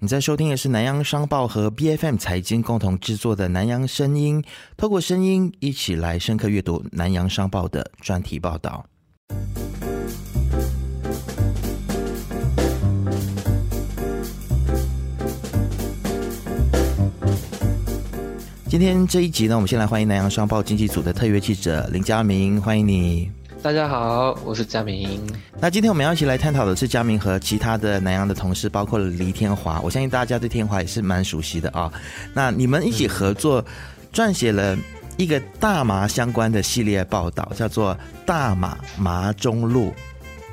你在收听的是南洋商报和 B F M 财经共同制作的南洋声音，透过声音一起来深刻阅读南洋商报的专题报道。今天这一集呢，我们先来欢迎南洋商报经济组的特约记者林佳明，欢迎你。大家好，我是佳明。那今天我们要一起来探讨的是佳明和其他的南洋的同事，包括黎天华。我相信大家对天华也是蛮熟悉的啊。那你们一起合作撰写了一个大麻相关的系列报道，叫做《大麻麻中路》。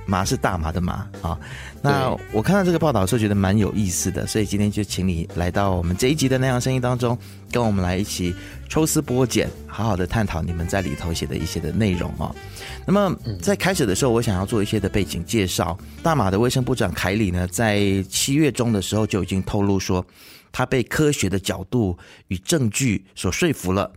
麻是大麻的麻啊。那我看到这个报道的时候，觉得蛮有意思的，所以今天就请你来到我们这一集的那样声音当中，跟我们来一起抽丝剥茧，好好的探讨你们在里头写的一些的内容哦。那么在开始的时候，我想要做一些的背景介绍。大马的卫生部长凯里呢，在七月中的时候就已经透露说，他被科学的角度与证据所说服了。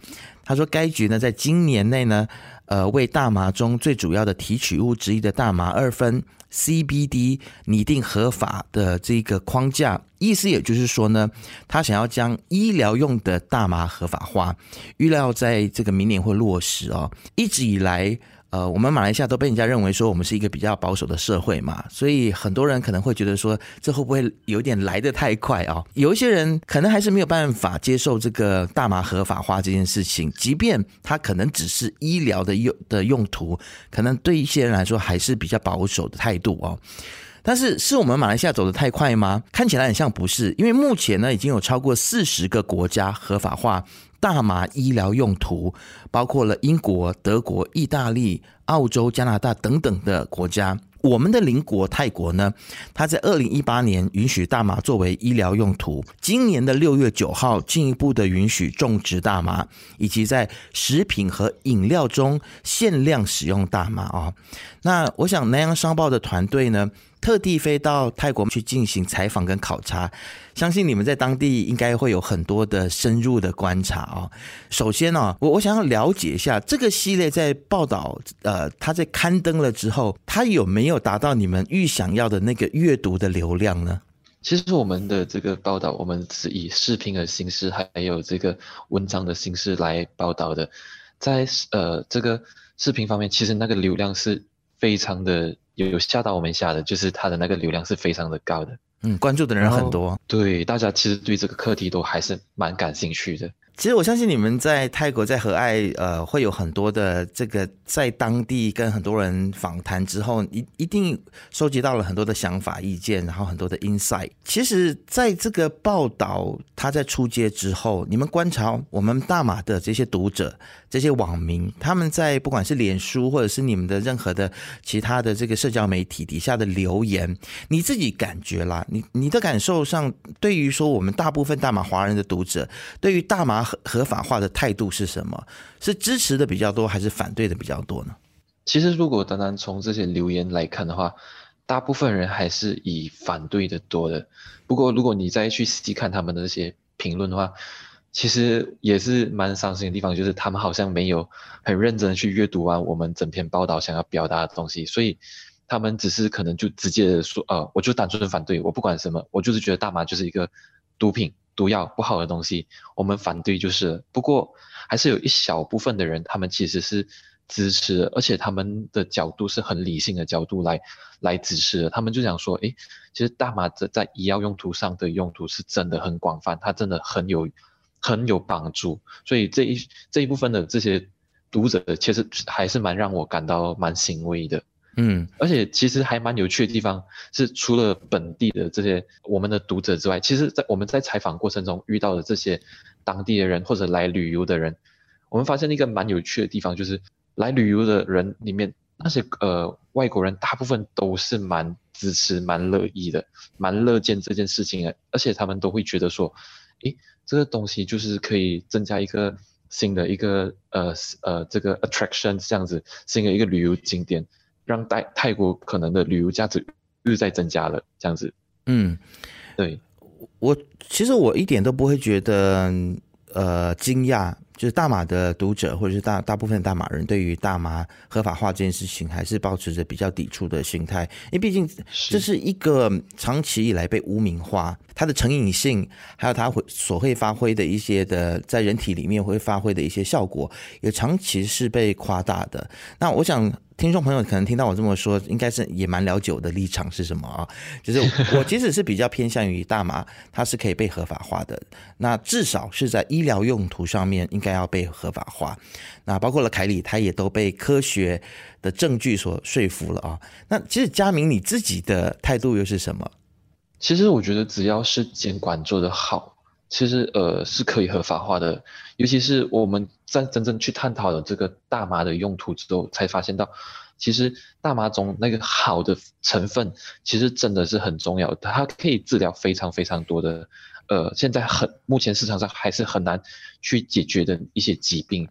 他说，该局呢，在今年内呢。呃，为大麻中最主要的提取物之一的大麻二酚 CBD 拟定合法的这个框架，意思也就是说呢，他想要将医疗用的大麻合法化，预料在这个明年会落实哦。一直以来。呃，我们马来西亚都被人家认为说我们是一个比较保守的社会嘛，所以很多人可能会觉得说，这会不会有点来得太快啊？有一些人可能还是没有办法接受这个大麻合法化这件事情，即便它可能只是医疗的用的用途，可能对一些人来说还是比较保守的态度哦。但是，是我们马来西亚走得太快吗？看起来很像不是，因为目前呢，已经有超过四十个国家合法化。大麻医疗用途包括了英国、德国、意大利、澳洲、加拿大等等的国家。我们的邻国泰国呢，它在二零一八年允许大麻作为医疗用途，今年的六月九号进一步的允许种植大麻，以及在食品和饮料中限量使用大麻啊。那我想南洋商报的团队呢？特地飞到泰国去进行采访跟考察，相信你们在当地应该会有很多的深入的观察哦。首先呢，我我想要了解一下这个系列在报道，呃，它在刊登了之后，它有没有达到你们预想要的那个阅读的流量呢？其实我们的这个报道，我们是以视频的形式，还有这个文章的形式来报道的。在呃这个视频方面，其实那个流量是非常的。有有吓到我们一下的，就是它的那个流量是非常的高的，嗯，关注的人很多，对，大家其实对这个课题都还是蛮感兴趣的。其实我相信你们在泰国在和爱呃会有很多的这个在当地跟很多人访谈之后，一一定收集到了很多的想法意见，然后很多的 insight。其实在这个报道他在出街之后，你们观察我们大马的这些读者、这些网民，他们在不管是脸书或者是你们的任何的其他的这个社交媒体底下的留言，你自己感觉啦，你你的感受上，对于说我们大部分大马华人的读者，对于大马。合合法化的态度是什么？是支持的比较多，还是反对的比较多呢？其实，如果单单从这些留言来看的话，大部分人还是以反对的多的。不过，如果你再去细看他们的这些评论的话，其实也是蛮伤心的地方，就是他们好像没有很认真去阅读完我们整篇报道想要表达的东西，所以他们只是可能就直接说：“呃，我就单纯的反对，我不管什么，我就是觉得大麻就是一个毒品。”毒药不好的东西，我们反对就是。不过还是有一小部分的人，他们其实是支持，而且他们的角度是很理性的角度来来支持的。他们就想说，诶，其实大麻在在医药用途上的用途是真的很广泛，它真的很有很有帮助。所以这一这一部分的这些读者，其实还是蛮让我感到蛮欣慰的。嗯，而且其实还蛮有趣的地方是，除了本地的这些我们的读者之外，其实，在我们在采访过程中遇到的这些当地的人或者来旅游的人，我们发现一个蛮有趣的地方，就是来旅游的人里面那些呃外国人，大部分都是蛮支持、蛮乐意的、蛮乐见这件事情的，而且他们都会觉得说，诶，这个东西就是可以增加一个新的一个呃呃这个 attraction 这样子，新的一个旅游景点。让泰泰国可能的旅游价值又在增加了，这样子。嗯，对，我其实我一点都不会觉得呃惊讶，就是大马的读者或者是大大部分大马人对于大麻合法化这件事情，还是保持着比较抵触的心态，因为毕竟这是一个长期以来被污名化。它的成瘾性，还有它会所会发挥的一些的在人体里面会发挥的一些效果，也长期是被夸大的。那我想。听众朋友可能听到我这么说，应该是也蛮了解我的立场是什么啊？就是我其实是比较偏向于大麻，它是可以被合法化的。那至少是在医疗用途上面应该要被合法化。那包括了凯里，他也都被科学的证据所说服了啊。那其实佳明你自己的态度又是什么？其实我觉得只要是监管做得好。其实呃是可以合法化的，尤其是我们在真正去探讨了这个大麻的用途之后，才发现到，其实大麻中那个好的成分，其实真的是很重要，它可以治疗非常非常多的，呃，现在很目前市场上还是很难去解决的一些疾病。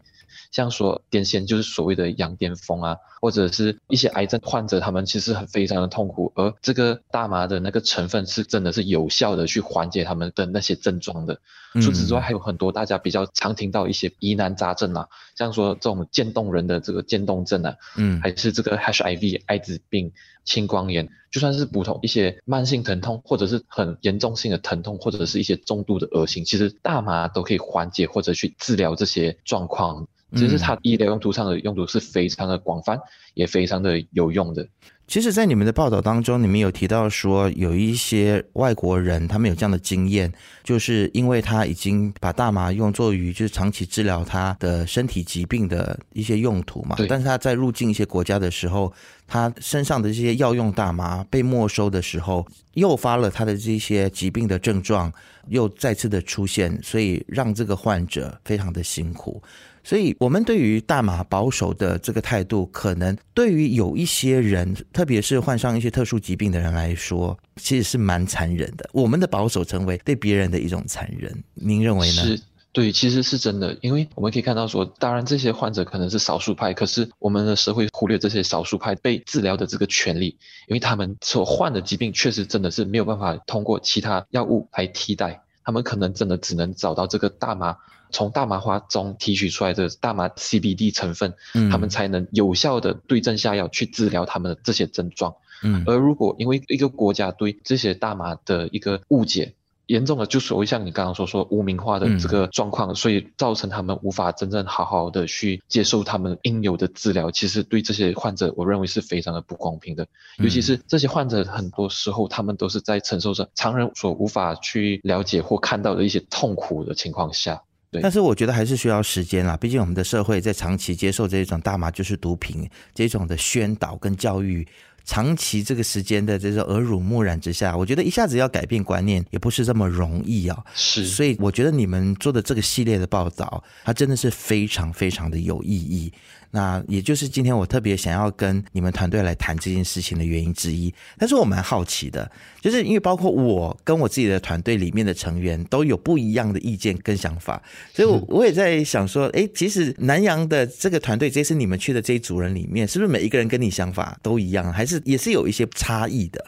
像说癫痫就是所谓的羊癫疯啊，或者是一些癌症患者，他们其实很非常的痛苦，而这个大麻的那个成分是真的是有效的去缓解他们的那些症状的。除此之外，还有很多大家比较常听到一些疑难杂症啊，像说这种渐冻人的这个渐冻症啊，嗯，还是这个 HIV 艾滋病、青光眼，就算是普通一些慢性疼痛，或者是很严重性的疼痛，或者是一些重度的恶心，其实大麻都可以缓解或者去治疗这些状况。其实它医疗用途上的用途是非常的广泛，也非常的有用的。其实，在你们的报道当中，你们有提到说，有一些外国人他们有这样的经验，就是因为他已经把大麻用作于就是长期治疗他的身体疾病的一些用途嘛。但是他在入境一些国家的时候，他身上的这些药用大麻被没收的时候，诱发了他的这些疾病的症状又再次的出现，所以让这个患者非常的辛苦。所以，我们对于大麻保守的这个态度，可能对于有一些人，特别是患上一些特殊疾病的人来说，其实是蛮残忍的。我们的保守成为对别人的一种残忍，您认为呢？是，对，其实是真的。因为我们可以看到说，当然这些患者可能是少数派，可是我们的社会忽略这些少数派被治疗的这个权利，因为他们所患的疾病确实真的是没有办法通过其他药物来替代，他们可能真的只能找到这个大麻。从大麻花中提取出来的大麻 CBD 成分，嗯他们才能有效的对症下药去治疗他们的这些症状。嗯，而如果因为一个国家对这些大麻的一个误解严重的，就所谓像你刚刚所说污名化的这个状况，所以造成他们无法真正好好的去接受他们应有的治疗，其实对这些患者，我认为是非常的不公平的。尤其是这些患者，很多时候他们都是在承受着常人所无法去了解或看到的一些痛苦的情况下。但是我觉得还是需要时间啦，毕竟我们的社会在长期接受这种大麻就是毒品这种的宣导跟教育，长期这个时间的这种耳濡目染之下，我觉得一下子要改变观念也不是这么容易啊。是，所以我觉得你们做的这个系列的报道，它真的是非常非常的有意义。那也就是今天我特别想要跟你们团队来谈这件事情的原因之一。但是我蛮好奇的，就是因为包括我跟我自己的团队里面的成员都有不一样的意见跟想法，所以我我也在想说，哎，其实南洋的这个团队，这次你们去的这一组人里面，是不是每一个人跟你想法都一样，还是也是有一些差异的？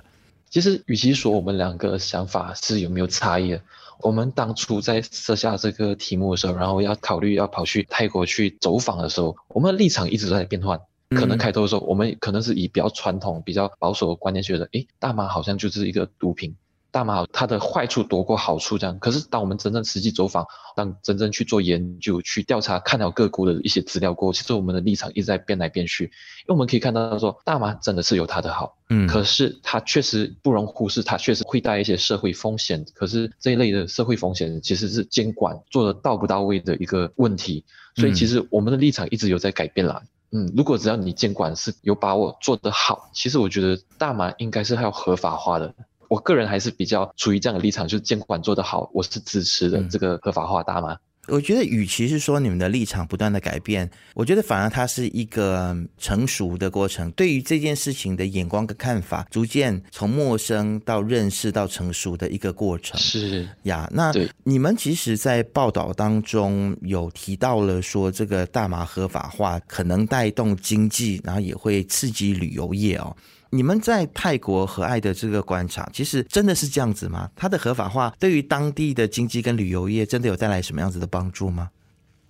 其实，与其说我们两个想法是有没有差异。我们当初在设下这个题目的时候，然后要考虑要跑去泰国去走访的时候，我们的立场一直在变换。可能开头的时候，我们可能是以比较传统、比较保守的观念，觉得，诶，大麻好像就是一个毒品。大麻它的坏处多过好处，这样。可是当我们真正实际走访，当真正去做研究、去调查、看到各国的一些资料过后，其实我们的立场一直在变来变去。因为我们可以看到说，大麻真的是有它的好，嗯，可是它确实不容忽视，它确实会带一些社会风险。可是这一类的社会风险其实是监管做的到不到位的一个问题。所以其实我们的立场一直有在改变啦。嗯，如果只要你监管是有把握做得好，其实我觉得大麻应该是要合法化的。我个人还是比较处于这样的立场，就是监管做得好，我是支持的这个合法化大麻。我觉得，与其是说你们的立场不断的改变，我觉得反而它是一个成熟的过程。对于这件事情的眼光跟看法，逐渐从陌生到认识到成熟的一个过程。是呀，那你们其实，在报道当中有提到了说，这个大麻合法化可能带动经济，然后也会刺激旅游业哦。你们在泰国和爱的这个观察，其实真的是这样子吗？它的合法化对于当地的经济跟旅游业真的有带来什么样子的帮助吗？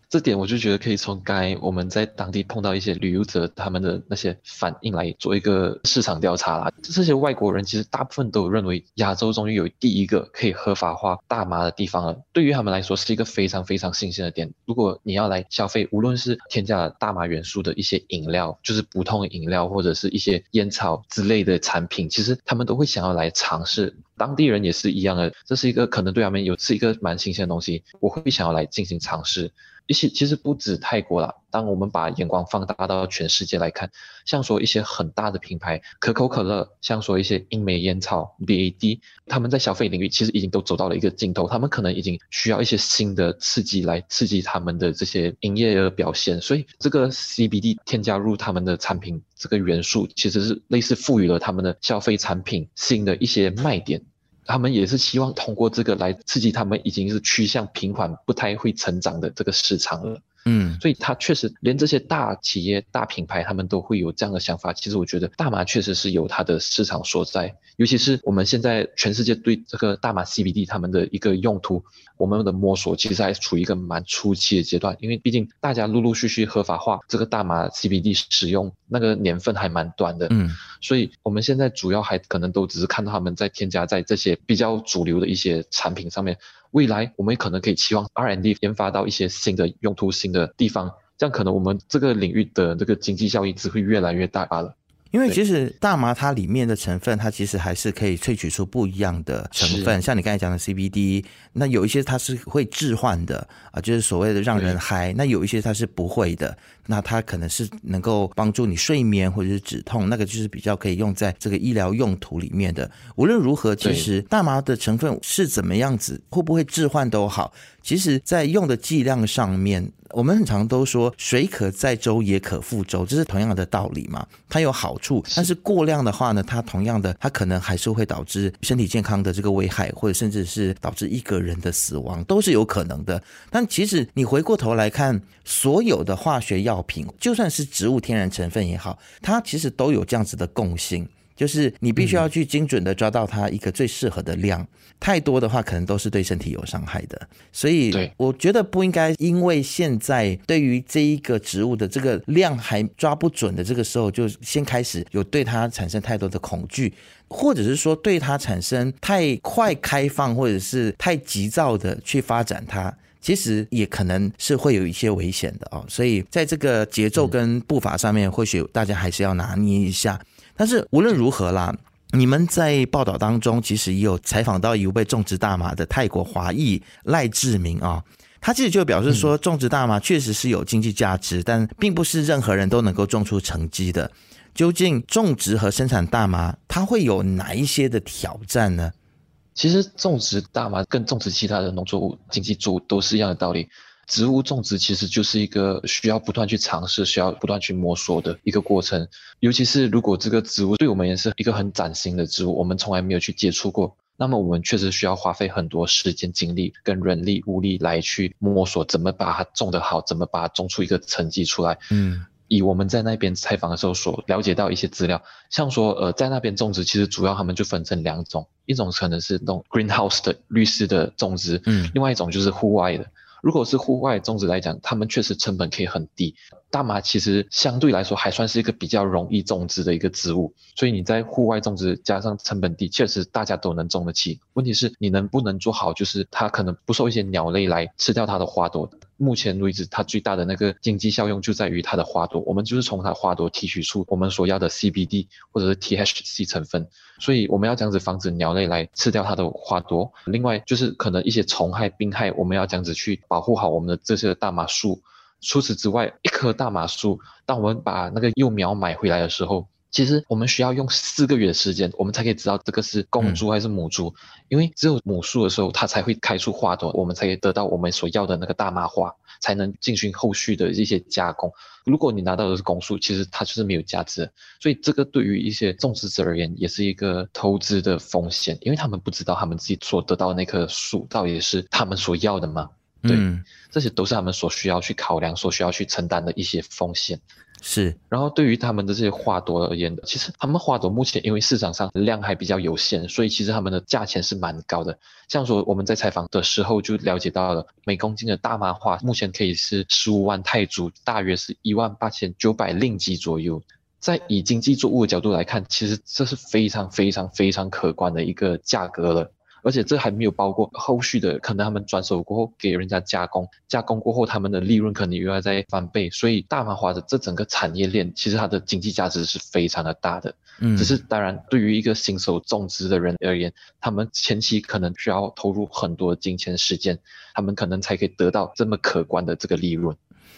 这点我就觉得可以从刚才我们在当地碰到一些旅游者他们的那些反应来做一个市场调查啦。这些外国人其实大部分都认为亚洲终于有第一个可以合法化大麻的地方了，对于他们来说是一个非常非常新鲜的点。如果你要来消费，无论是添加了大麻元素的一些饮料，就是普通饮料或者是一些烟草之类的产品，其实他们都会想要来尝试。当地人也是一样的，这是一个可能对他们有是一个蛮新鲜的东西，我会想要来进行尝试。一些其实不止泰国了。当我们把眼光放大到全世界来看，像说一些很大的品牌，可口可乐，像说一些英美烟草 BAD，他们在消费领域其实已经都走到了一个尽头，他们可能已经需要一些新的刺激来刺激他们的这些营业额表现。所以这个 CBD 添加入他们的产品这个元素，其实是类似赋予了他们的消费产品新的一些卖点。他们也是希望通过这个来刺激他们已经是趋向平缓、不太会成长的这个市场了。嗯，所以他确实连这些大企业、大品牌，他们都会有这样的想法。其实我觉得大麻确实是有它的市场所在，尤其是我们现在全世界对这个大麻 CBD 他们的一个用途，我们的摸索其实还处于一个蛮初期的阶段。因为毕竟大家陆陆续续合法化这个大麻 CBD 使用，那个年份还蛮短的。嗯，所以我们现在主要还可能都只是看到他们在添加在这些比较主流的一些产品上面。未来我们可能可以期望 R&D 研发到一些新的用途、新的地方，这样可能我们这个领域的这个经济效益只会越来越大罢了。因为其实大麻它里面的成分，它其实还是可以萃取出不一样的成分，像你刚才讲的 CBD，那有一些它是会致幻的啊，就是所谓的让人嗨；那有一些它是不会的，那它可能是能够帮助你睡眠或者是止痛，那个就是比较可以用在这个医疗用途里面的。无论如何，其实大麻的成分是怎么样子，会不会致幻都好，其实在用的剂量上面。我们很常都说水可载舟也可覆舟，这是同样的道理嘛？它有好处，但是过量的话呢，它同样的，它可能还是会导致身体健康的这个危害，或者甚至是导致一个人的死亡，都是有可能的。但其实你回过头来看，所有的化学药品，就算是植物天然成分也好，它其实都有这样子的共性。就是你必须要去精准的抓到它一个最适合的量，太多的话可能都是对身体有伤害的。所以我觉得不应该因为现在对于这一个植物的这个量还抓不准的这个时候，就先开始有对它产生太多的恐惧，或者是说对它产生太快开放或者是太急躁的去发展它，其实也可能是会有一些危险的哦。所以在这个节奏跟步伐上面，或许大家还是要拿捏一下。但是无论如何啦，你们在报道当中其实也有采访到一位种植大麻的泰国华裔赖志明啊，他其实就表示说，种植大麻确实是有经济价值，但并不是任何人都能够种出成绩的。究竟种植和生产大麻，它会有哪一些的挑战呢？其实种植大麻跟种植其他的农作物、经济作物都是一样的道理。植物种植其实就是一个需要不断去尝试、需要不断去摸索的一个过程。尤其是如果这个植物对我们也是一个很崭新的植物，我们从来没有去接触过，那么我们确实需要花费很多时间、精力跟人力物力来去摸索怎么把它种得好，怎么把它种出一个成绩出来。嗯，以我们在那边采访的时候所了解到一些资料，像说呃在那边种植，其实主要他们就分成两种，一种可能是那种 greenhouse 的绿色的种植，嗯，另外一种就是户外的。如果是户外种植来讲，他们确实成本可以很低。大麻其实相对来说还算是一个比较容易种植的一个植物，所以你在户外种植加上成本低，确实大家都能种得起。问题是你能不能做好，就是它可能不受一些鸟类来吃掉它的花朵。目前为止，它最大的那个经济效用就在于它的花朵，我们就是从它花朵提取出我们所要的 CBD 或者是 THC 成分，所以我们要这样子防止鸟类来吃掉它的花朵。另外就是可能一些虫害、病害，我们要这样子去保护好我们的这些大麻树。除此之外，一棵大麻树，当我们把那个幼苗买回来的时候，其实我们需要用四个月的时间，我们才可以知道这个是公株还是母株，因为只有母树的时候，它才会开出花朵，我们才可以得到我们所要的那个大麻花，才能进行后续的一些加工。如果你拿到的是公树，其实它就是没有价值，所以这个对于一些种植者而言，也是一个投资的风险，因为他们不知道他们自己所得到的那棵树到底是他们所要的吗？对，这些都是他们所需要去考量、所需要去承担的一些风险。是，然后对于他们的这些花朵而言的，其实他们花朵目前因为市场上量还比较有限，所以其实他们的价钱是蛮高的。像说我们在采访的时候就了解到了，每公斤的大麻花目前可以是十五万泰铢，大约是一万八千九百令吉左右。在以经济作物的角度来看，其实这是非常非常非常可观的一个价格了。而且这还没有包括后续的，可能他们转手过后给人家加工，加工过后他们的利润可能又要再翻倍，所以大麻花的这整个产业链其实它的经济价值是非常的大的。嗯，只是当然对于一个新手种植的人而言，他们前期可能需要投入很多金钱时间，他们可能才可以得到这么可观的这个利润。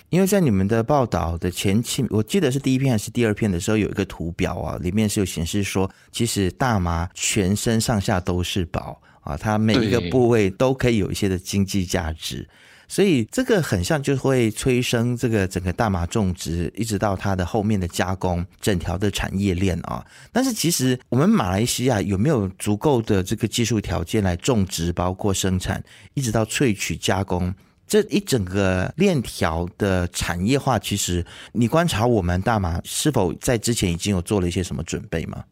因为在你们的报道的前期，我记得是第一篇还是第二篇的时候，有一个图表啊，里面是有显示说，其实大麻全身上下都是宝。啊，它每一个部位都可以有一些的经济价值，所以这个很像就会催生这个整个大麻种植，一直到它的后面的加工，整条的产业链啊。但是其实我们马来西亚有没有足够的这个技术条件来种植，包括生产，一直到萃取加工这一整个链条的产业化？其实你观察我们大麻是否在之前已经有做了一些什么准备吗？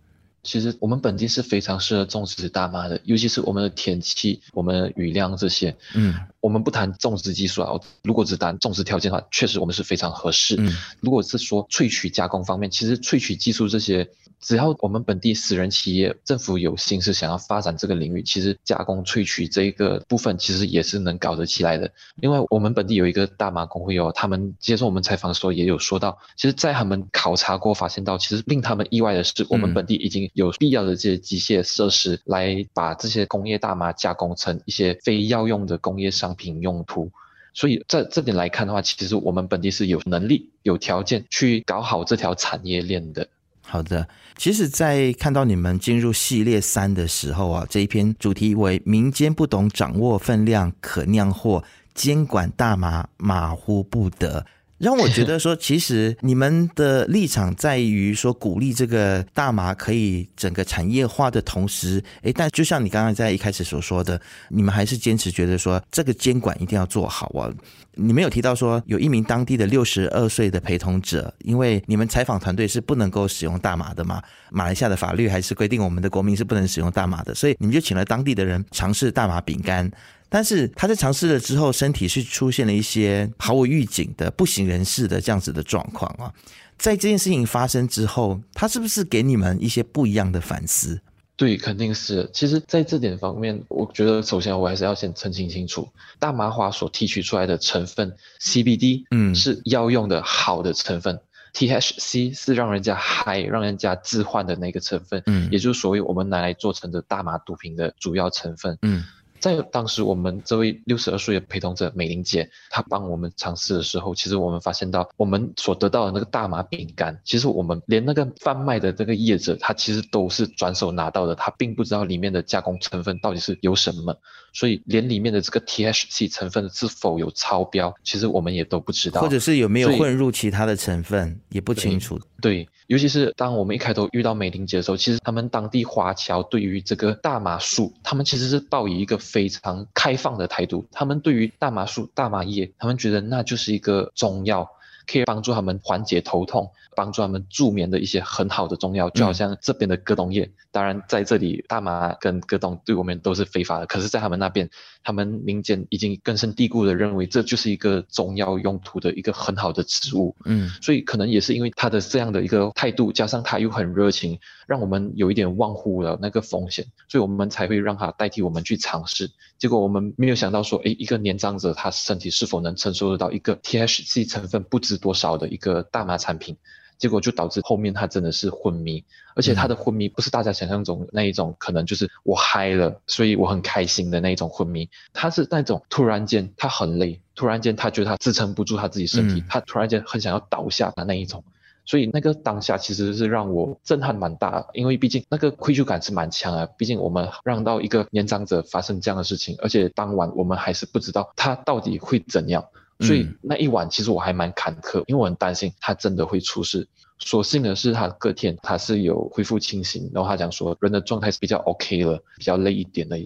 其实我们本地是非常适合种植大麻的，尤其是我们的天气、我们的雨量这些。嗯，我们不谈种植技术啊，如果只谈种植条件的话，确实我们是非常合适。嗯，如果是说萃取加工方面，其实萃取技术这些。只要我们本地私人企业、政府有心是想要发展这个领域，其实加工萃取这一个部分其实也是能搞得起来的。另外，我们本地有一个大麻工会哦，他们接受我们采访的时候也有说到，其实，在他们考察过发现到，其实令他们意外的是，我们本地已经有必要的这些机械设施来把这些工业大麻加工成一些非药用的工业商品用途。所以，在这点来看的话，其实我们本地是有能力、有条件去搞好这条产业链的。好的，其实，在看到你们进入系列三的时候啊，这一篇主题为“民间不懂掌握分量，可酿货，监管大麻马虎不得”。让我觉得说，其实你们的立场在于说鼓励这个大麻可以整个产业化的同时，诶，但就像你刚刚在一开始所说的，你们还是坚持觉得说这个监管一定要做好啊。你们有提到说有一名当地的六十二岁的陪同者，因为你们采访团队是不能够使用大麻的嘛，马来西亚的法律还是规定我们的国民是不能使用大麻的，所以你们就请了当地的人尝试大麻饼干。但是他在尝试了之后，身体是出现了一些毫无预警的不省人事的这样子的状况啊。在这件事情发生之后，他是不是给你们一些不一样的反思？对，肯定是。其实，在这点方面，我觉得首先我还是要先澄清清楚，大麻花所提取出来的成分 CBD，嗯，是药用的好的成分；THC 是让人家嗨、让人家致幻的那个成分，嗯，也就是所谓我们拿来做成的大麻毒品的主要成分，嗯。在当时，我们这位六十二岁的陪同者美玲姐，她帮我们尝试的时候，其实我们发现到，我们所得到的那个大麻饼干，其实我们连那个贩卖的这个业者，他其实都是转手拿到的，他并不知道里面的加工成分到底是有什么，所以连里面的这个 THC 成分是否有超标，其实我们也都不知道，或者是有没有混入其他的成分，也不清楚。对，尤其是当我们一开头遇到美玲姐的时候，其实他们当地华侨对于这个大麻树，他们其实是抱以一个非常开放的态度。他们对于大麻树、大麻叶，他们觉得那就是一个中药，可以帮助他们缓解头痛。帮助他们助眠的一些很好的中药，就好像这边的葛东叶。当然，在这里大麻跟葛东对我们都是非法的，可是，在他们那边，他们民间已经根深蒂固的认为这就是一个中药用途的一个很好的植物。嗯，所以可能也是因为他的这样的一个态度，加上他又很热情，让我们有一点忘乎了那个风险，所以我们才会让他代替我们去尝试。结果我们没有想到说，哎，一个年长者他身体是否能承受得到一个 THC 成分不知多少的一个大麻产品？结果就导致后面他真的是昏迷，而且他的昏迷不是大家想象中那一种，可能就是我嗨了，所以我很开心的那一种昏迷。他是那种突然间他很累，突然间他觉得他支撑不住他自己身体，他突然间很想要倒下的那一种。所以那个当下其实是让我震撼蛮大，因为毕竟那个愧疚感是蛮强啊。毕竟我们让到一个年长者发生这样的事情，而且当晚我们还是不知道他到底会怎样。所以那一晚其实我还蛮坎坷，因为我很担心他真的会出事。所幸的是他隔天他是有恢复清醒，然后他讲说人的状态是比较 OK 了，比较累一点的。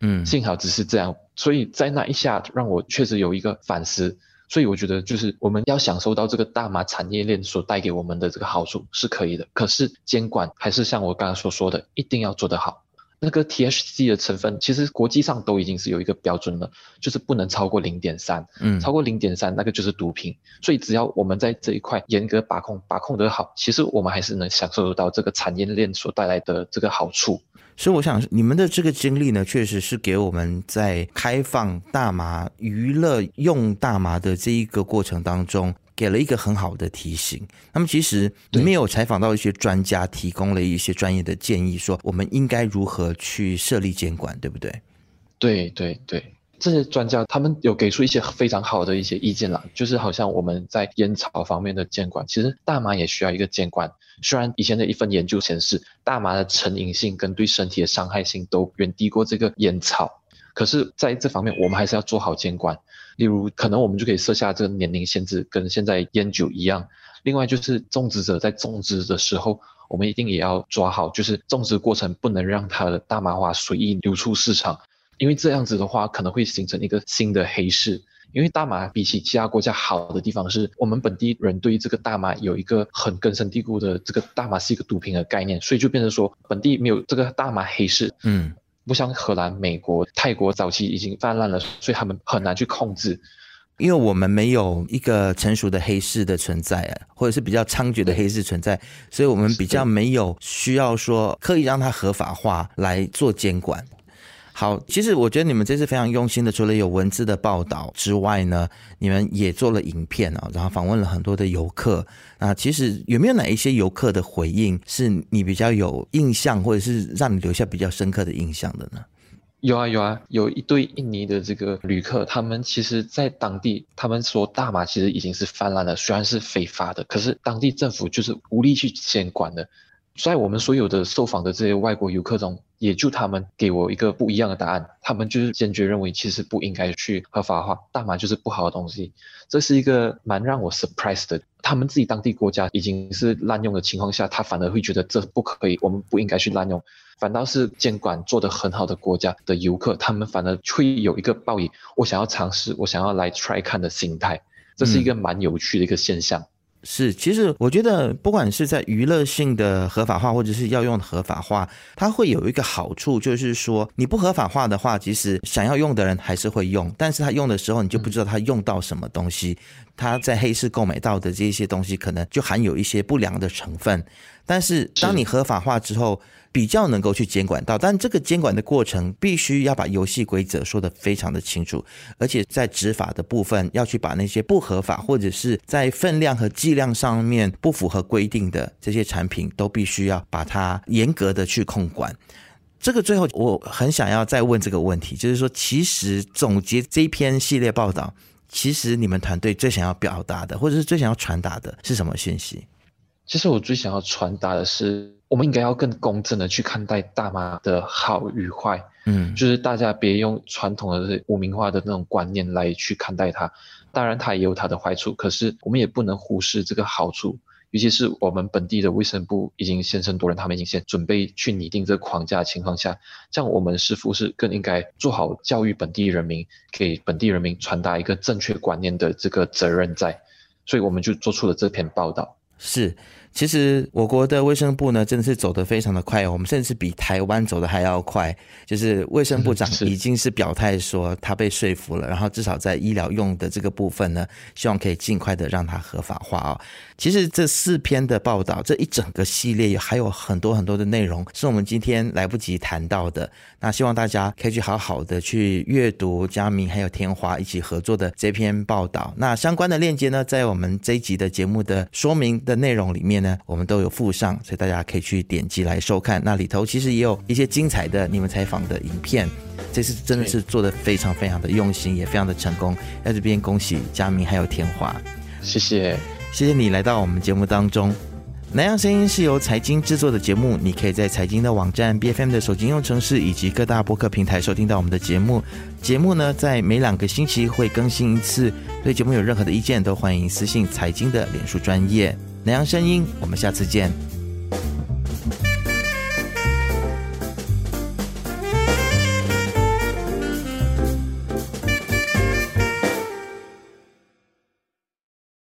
嗯，幸好只是这样，所以在那一下让我确实有一个反思。所以我觉得，就是我们要享受到这个大麻产业链所带给我们的这个好处是可以的，可是监管还是像我刚刚所说的，一定要做得好。那个 THC 的成分，其实国际上都已经是有一个标准了，就是不能超过零点三，嗯，超过零点三那个就是毒品。所以只要我们在这一块严格把控，把控得好，其实我们还是能享受得到这个产业链所带来的这个好处。所以我想，你们的这个经历呢，确实是给我们在开放大麻娱乐用大麻的这一个过程当中，给了一个很好的提醒。那么，其实你们有采访到一些专家，提供了一些专业的建议，说我们应该如何去设立监管，对不对？对对对。这些专家他们有给出一些非常好的一些意见了，就是好像我们在烟草方面的监管，其实大麻也需要一个监管。虽然以前的一份研究显示，大麻的成瘾性跟对身体的伤害性都远低过这个烟草，可是在这方面我们还是要做好监管。例如，可能我们就可以设下这个年龄限制，跟现在烟酒一样。另外，就是种植者在种植的时候，我们一定也要抓好，就是种植过程不能让它的大麻花随意流出市场。因为这样子的话，可能会形成一个新的黑市。因为大麻比起其他国家好的地方，是我们本地人对于这个大麻有一个很根深蒂固的这个大麻是一个毒品的概念，所以就变成说本地没有这个大麻黑市。嗯，不像荷兰、美国、泰国早期已经泛滥了，所以他们很难去控制。因为我们没有一个成熟的黑市的存在啊，或者是比较猖獗的黑市存在，所以我们比较没有需要说刻意让它合法化来做监管。好，其实我觉得你们这次非常用心的，除了有文字的报道之外呢，你们也做了影片啊，然后访问了很多的游客啊。其实有没有哪一些游客的回应是你比较有印象，或者是让你留下比较深刻的印象的呢？有啊有啊，有一对印尼的这个旅客，他们其实在当地，他们说大麻其实已经是泛滥了，虽然是非法的，可是当地政府就是无力去监管的。在我们所有的受访的这些外国游客中，也就他们给我一个不一样的答案。他们就是坚决认为，其实不应该去合法化大麻，就是不好的东西。这是一个蛮让我 surprise 的。他们自己当地国家已经是滥用的情况下，他反而会觉得这不可以，我们不应该去滥用。反倒是监管做得很好的国家的游客，他们反而会有一个抱以我想要尝试，我想要来 try 看的心态。这是一个蛮有趣的一个现象。是，其实我觉得，不管是在娱乐性的合法化，或者是要用的合法化，它会有一个好处，就是说你不合法化的话，其实想要用的人还是会用，但是他用的时候，你就不知道他用到什么东西，他在黑市购买到的这些东西，可能就含有一些不良的成分。但是当你合法化之后，比较能够去监管到，但这个监管的过程必须要把游戏规则说得非常的清楚，而且在执法的部分要去把那些不合法或者是在分量和剂量上面不符合规定的这些产品，都必须要把它严格的去控管。这个最后我很想要再问这个问题，就是说，其实总结这一篇系列报道，其实你们团队最想要表达的，或者是最想要传达的是什么信息？其实我最想要传达的是。我们应该要更公正的去看待大麻的好与坏，嗯，就是大家别用传统的污名化的那种观念来去看待它。当然，它也有它的坏处，可是我们也不能忽视这个好处。尤其是我们本地的卫生部已经先声夺人，他们已经先准备去拟定这个框架的情况下，这样我们是否是更应该做好教育本地人民，给本地人民传达一个正确观念的这个责任在？所以我们就做出了这篇报道。是。其实我国的卫生部呢，真的是走得非常的快，我们甚至比台湾走的还要快。就是卫生部长已经是表态说他被说服了，然后至少在医疗用的这个部分呢，希望可以尽快的让它合法化啊。其实这四篇的报道，这一整个系列还有很多很多的内容是我们今天来不及谈到的。那希望大家可以去好好的去阅读佳明还有天华一起合作的这篇报道。那相关的链接呢，在我们这一集的节目的说明的内容里面呢，我们都有附上，所以大家可以去点击来收看。那里头其实也有一些精彩的你们采访的影片，这次真的是做的非常非常的用心，也非常的成功。在这边恭喜佳明还有天华，谢谢，谢谢你来到我们节目当中。南洋声音是由财经制作的节目，你可以在财经的网站、B F M 的手机应用程式以及各大播客平台收听到我们的节目。节目呢，在每两个星期会更新一次。对节目有任何的意见，都欢迎私信财经的脸书专业。南阳声音我们下次见。